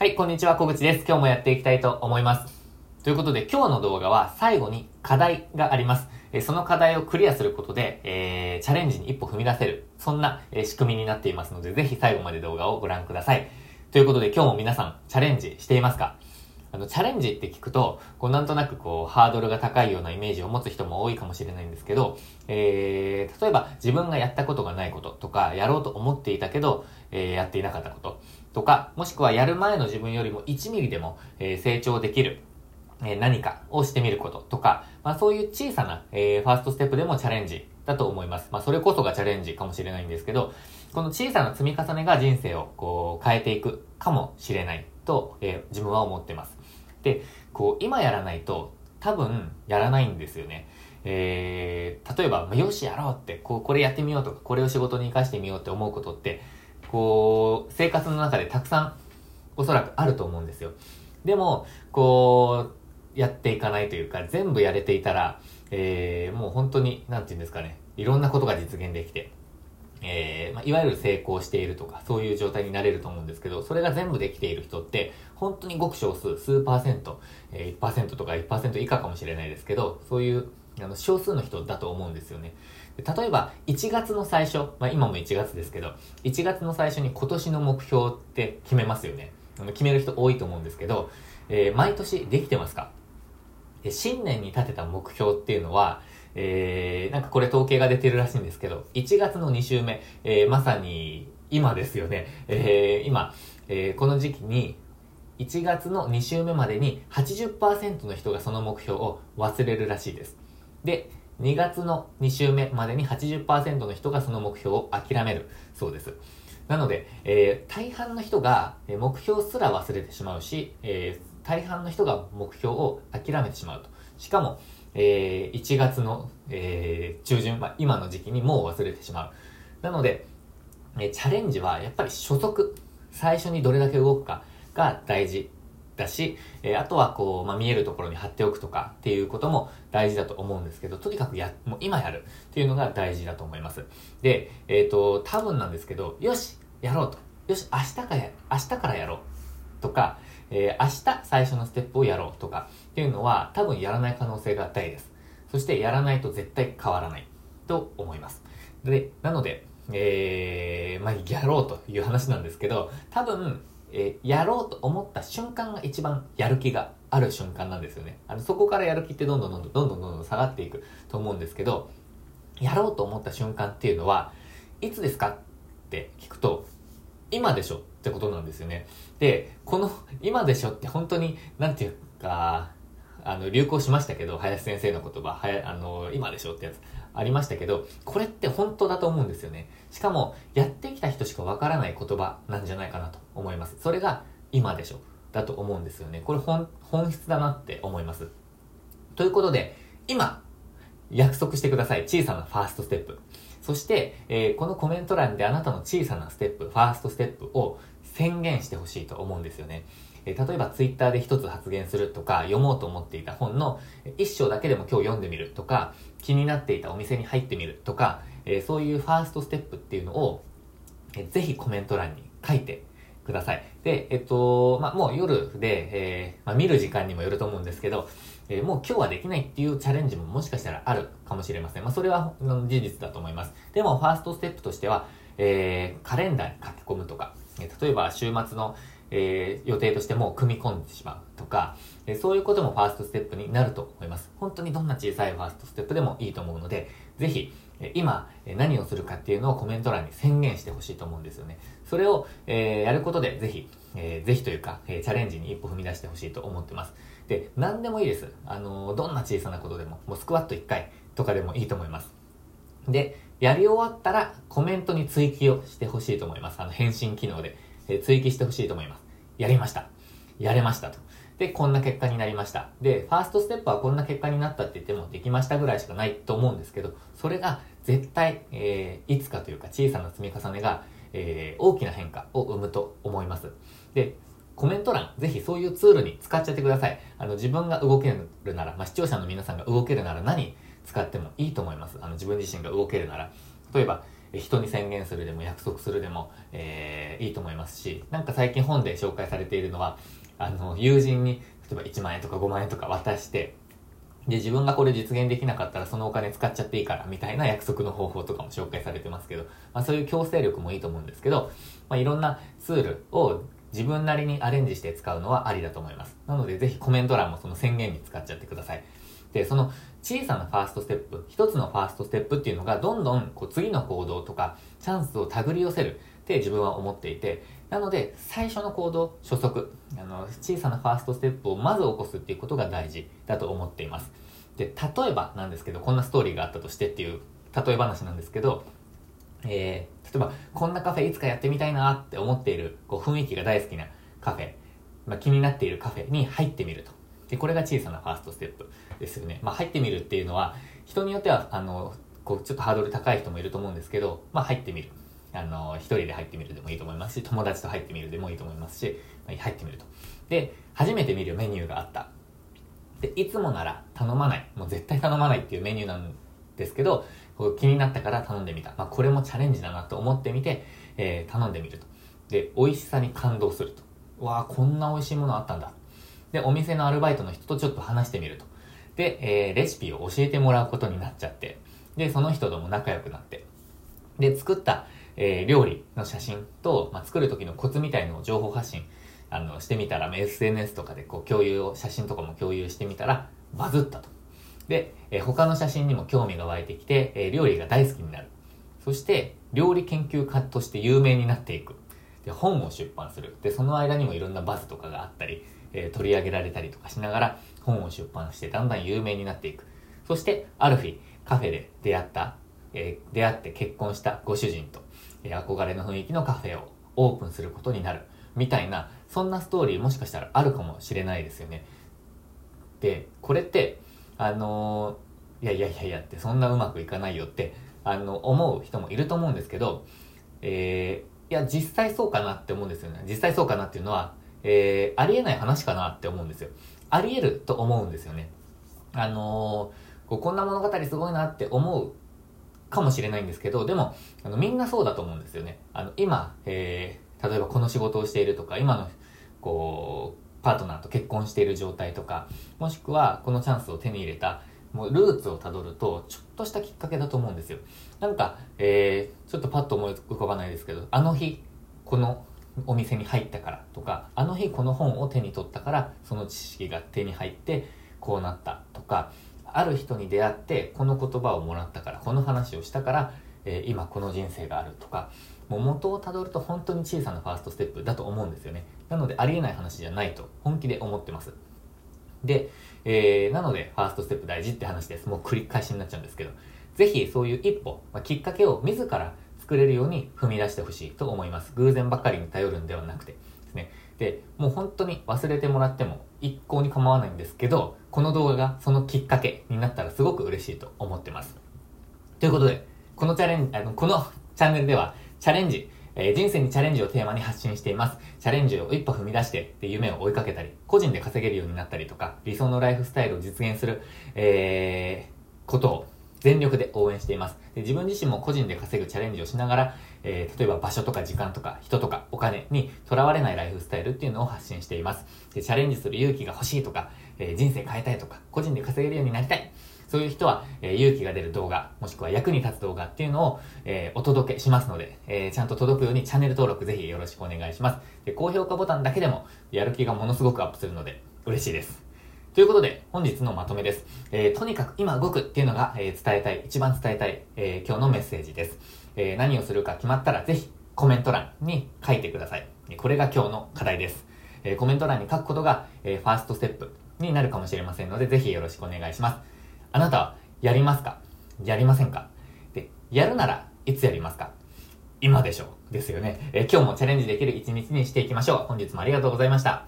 はい、こんにちは、小口です。今日もやっていきたいと思います。ということで、今日の動画は最後に課題があります。えその課題をクリアすることで、えーチャレンジに一歩踏み出せる、そんな、え仕組みになっていますので、ぜひ最後まで動画をご覧ください。ということで、今日も皆さん、チャレンジしていますか？あの、チャレンジって聞くと、こう、なんとなくこう、ハードルが高いようなイメージを持つ人も多いかもしれないんですけど、えー、例えば自分がやったことがないこととか、やろうと思っていたけど、えーやっていなかったこととか、もしくはやる前の自分よりも1ミリでも、えー成長できる、えー何かをしてみることとか、まあそういう小さな、えーファーストステップでもチャレンジだと思います。まあそれこそがチャレンジかもしれないんですけど、この小さな積み重ねが人生をこう変えていくかもしれないと、えー自分は思ってます。で、こう今やらないと多分やらないんですよね。えー、例えば、まあよしやろうって、こう、これやってみようとか、これを仕事に活かしてみようって思うことって、こう、生活の中でたくさんおそらくあると思うんですよ。でも、こう、やっていかないというか、全部やれていたら、えー、もう本当に、なんて言うんですかね、いろんなことが実現できて、えーまあ、いわゆる成功しているとか、そういう状態になれると思うんですけど、それが全部できている人って、本当にごく少数、数パーセント、えー、1%とか1%以下かもしれないですけど、そういう、あの、少数の人だと思うんですよね。例えば、1月の最初、まあ、今も1月ですけど、1月の最初に今年の目標って決めますよね。あの決める人多いと思うんですけど、えー毎年できてますか？新年に立てた目標っていうのは、えー、なんかこれ統計が出てるらしいんですけど、1月の2週目、えーまさに今ですよね。えー今、えーこの時期に、1月の2週目までに80%の人がその目標を忘れるらしいです。で、2月の2週目までに80%の人がその目標を諦めるそうです。なので、えー大半の人が目標すら忘れてしまうし、えー大半の人が目標を諦めてしまうと。しかも、えー1月の、えー中旬、まあ、今の時期にもう忘れてしまう。なので、えーチャレンジはやっぱり初速、最初にどれだけ動くかが大事だし、えーあとはこう、まあ、見えるところに貼っておくとかっていうことも大事だと思うんですけど、とにかくや、もう今やるっていうのが大事だと思います。で、えっ、と、多分なんですけど、よし、やろうと。よし、明日からや、明日からやろう。とか、えー、明日最初のステップをやろうとかっていうのは多分やらない可能性が大です。そしてやらないと絶対変わらないと思います。で、なので、えー、まあ、やろうという話なんですけど、多分、えー、やろうと思った瞬間が一番やる気がある瞬間なんですよね。あの、そこからやる気ってどんどんどんどんどんどんどん下がっていくと思うんですけど、やろうと思った瞬間っていうのは、いつですかって聞くと、今でしょってことなんですよね。で、この今でしょって本当に、なんていうか、あの、流行しましたけど、林先生の言葉、はや、あの、今でしょってやつありましたけど、これって本当だと思うんですよね。しかも、やってきた人しかわからない言葉なんじゃないかなと思います。それが、今でしょだと思うんですよね。これ本、本質だなって思います。ということで、今、約束してください。小さなファーストステップ。そして、えーこのコメント欄であなたの小さなステップ、ファーストステップを宣言してほしいと思うんですよね。えー例えばツイッターで一つ発言するとか、読もうと思っていた本の一章だけでも今日読んでみるとか、気になっていたお店に入ってみるとか、えーそういうファーストステップっていうのを、えーぜひコメント欄に書いてください。で、えっと、まあ、もう夜で、えーまあ、見る時間にもよると思うんですけど、えーもう今日はできないっていうチャレンジももしかしたらあるかもしれません。まあ、それは事実だと思います。でも、ファーストステップとしては、えーカレンダーに書き込むとか、え例えば週末の、えー予定としても組み込んでしまうとか、えそういうこともファーストステップになると思います。本当にどんな小さいファーストステップでもいいと思うので、ぜひ、今、何をするかっていうのをコメント欄に宣言してほしいと思うんですよね。それを、えーやることで、ぜひ、えーぜひというか、えーチャレンジに一歩踏み出してほしいと思ってます。で、何でもいいです。あのーどんな小さなことでも、もうスクワット1回とかでもいいと思います。で、やり終わったらコメントに追記をしてほしいと思います。あの、返信機能で、えー追記してほしいと思います。やりました。やれましたと。で、こんな結果になりました。で、ファーストステップはこんな結果になったって言っても、できましたぐらいしかないと思うんですけど、それが絶対、えーいつかというか小さな積み重ねが、えー大きな変化を生むと思います。で、コメント欄、ぜひそういうツールに使っちゃってください。あの、自分が動けるなら、まあ、視聴者の皆さんが動けるなら何使ってもいいと思います。あの、自分自身が動けるなら。例えば、人に宣言するでも約束するでも、えー、いいと思いますし、なんか最近本で紹介されているのは、あの、友人に、例えば1万円とか5万円とか渡して、で、自分がこれ実現できなかったらそのお金使っちゃっていいからみたいな約束の方法とかも紹介されてますけど、まあそういう強制力もいいと思うんですけど、まあいろんなツールを自分なりにアレンジして使うのはありだと思います。なのでぜひコメント欄もその宣言に使っちゃってください。で、その小さなファーストステップ、一つのファーストステップっていうのがどんどんこう次の行動とかチャンスを手繰り寄せるって自分は思っていて、なので最初の行動、初速、あの小さなファーストステップをまず起こすっていうことが大事だと思っています。で、例えばなんですけど、こんなストーリーがあったとしてっていう例え話なんですけど、えー、例えば、こんなカフェいつかやってみたいなって思っている、こう雰囲気が大好きなカフェ、まあ、気になっているカフェに入ってみると。で、これが小さなファーストステップですよね。まあ、入ってみるっていうのは、人によっては、あの、こう、ちょっとハードル高い人もいると思うんですけど、まあ、入ってみる。あの、一人で入ってみるでもいいと思いますし、友達と入ってみるでもいいと思いますし、まあ、入ってみると。で、初めて見るメニューがあった。で、いつもなら頼まない。もう絶対頼まないっていうメニューなんですけど、気になったから頼んでみた。まあ、これもチャレンジだなと思ってみて、えー、頼んでみると。で、美味しさに感動すると。わあ、こんな美味しいものあったんだ。で、お店のアルバイトの人とちょっと話してみると。で、えー、レシピを教えてもらうことになっちゃって。で、その人とも仲良くなって。で、作った、えー、料理の写真と、まあ、作る時のコツみたいのを情報発信あの、してみたら、SNS とかでこう共有を、写真とかも共有してみたら、バズったと。で、え他の写真にも興味が湧いてきて、え料理が大好きになる。そして、料理研究家として有名になっていく。で、本を出版する。で、その間にもいろんなバズとかがあったり、えー、取り上げられたりとかしながら、本を出版して、だんだん有名になっていく。そして、ある日、カフェで出会った、えー、出会って結婚したご主人と、えー、憧れの雰囲気のカフェをオープンすることになる。みたいな、そんなストーリーもしかしたらあるかもしれないですよね。で、これって、あのー、いやいやいやいやって、そんなうまくいかないよって、あの、思う人もいると思うんですけど、えー、いや、実際そうかなって思うんですよね。実際そうかなっていうのは、えー、ありえない話かなって思うんですよ。ありえると思うんですよね。あのー、ここんな物語すごいなって思うかもしれないんですけど、でも、あのみんなそうだと思うんですよね。あの、今、えー、例えばこの仕事をしているとか、今のこう、パートナーと結婚している状態とか、もしくはこのチャンスを手に入れた、もうルーツをたどると、ちょっとしたきっかけだと思うんですよ。なんか、えー、ちょっとパッと思い浮かばないですけど、あの日、このお店に入ったからとか、あの日この本を手に取ったから、その知識が手に入って、こうなったとか、ある人に出会って、この言葉をもらったから、この話をしたから、えー、今この人生があるとか、もう元をたどると本当に小さなファーストステップだと思うんですよね。なのでありえない話じゃないと本気で思ってます。で、えー、なのでファーストステップ大事って話です。もう繰り返しになっちゃうんですけど、ぜひそういう一歩、まあ、きっかけを自ら作れるように踏み出してほしいと思います。偶然ばかりに頼るんではなくてですね。で、もう本当に忘れてもらっても一向に構わないんですけど、この動画がそのきっかけになったらすごく嬉しいと思ってます。ということで、このチャレンジ、あの、このチャンネルではチャレンジ、えー、人生にチャレンジをテーマに発信しています。チャレンジを一歩踏み出してで夢を追いかけたり、個人で稼げるようになったりとか、理想のライフスタイルを実現する、えー、ことを全力で応援しています。で自分自身も個人で稼ぐチャレンジをしながら、えー、例えば場所とか時間とか人とかお金にとらわれないライフスタイルっていうのを発信しています。でチャレンジする勇気が欲しいとか、えー、人生変えたいとか、個人で稼げるようになりたい。そういう人は、えー、勇気が出る動画、もしくは役に立つ動画っていうのを、えー、お届けしますので、えー、ちゃんと届くようにチャンネル登録ぜひよろしくお願いします。で、高評価ボタンだけでも、やる気がものすごくアップするので、嬉しいです。ということで、本日のまとめです。えー、とにかく今動くっていうのが、えー、伝えたい、一番伝えたい、えー、今日のメッセージです。え、何をするか決まったらぜひコメント欄に書いてください。これが今日の課題です。え、コメント欄に書くことが、え、ファーストステップになるかもしれませんので、ぜひよろしくお願いします。あなたはやりますか？やりませんか？で、やるならいつやりますか？今でしょ？うですよね、え、今日もチャレンジできる一日にしていきましょう。本日もありがとうございました。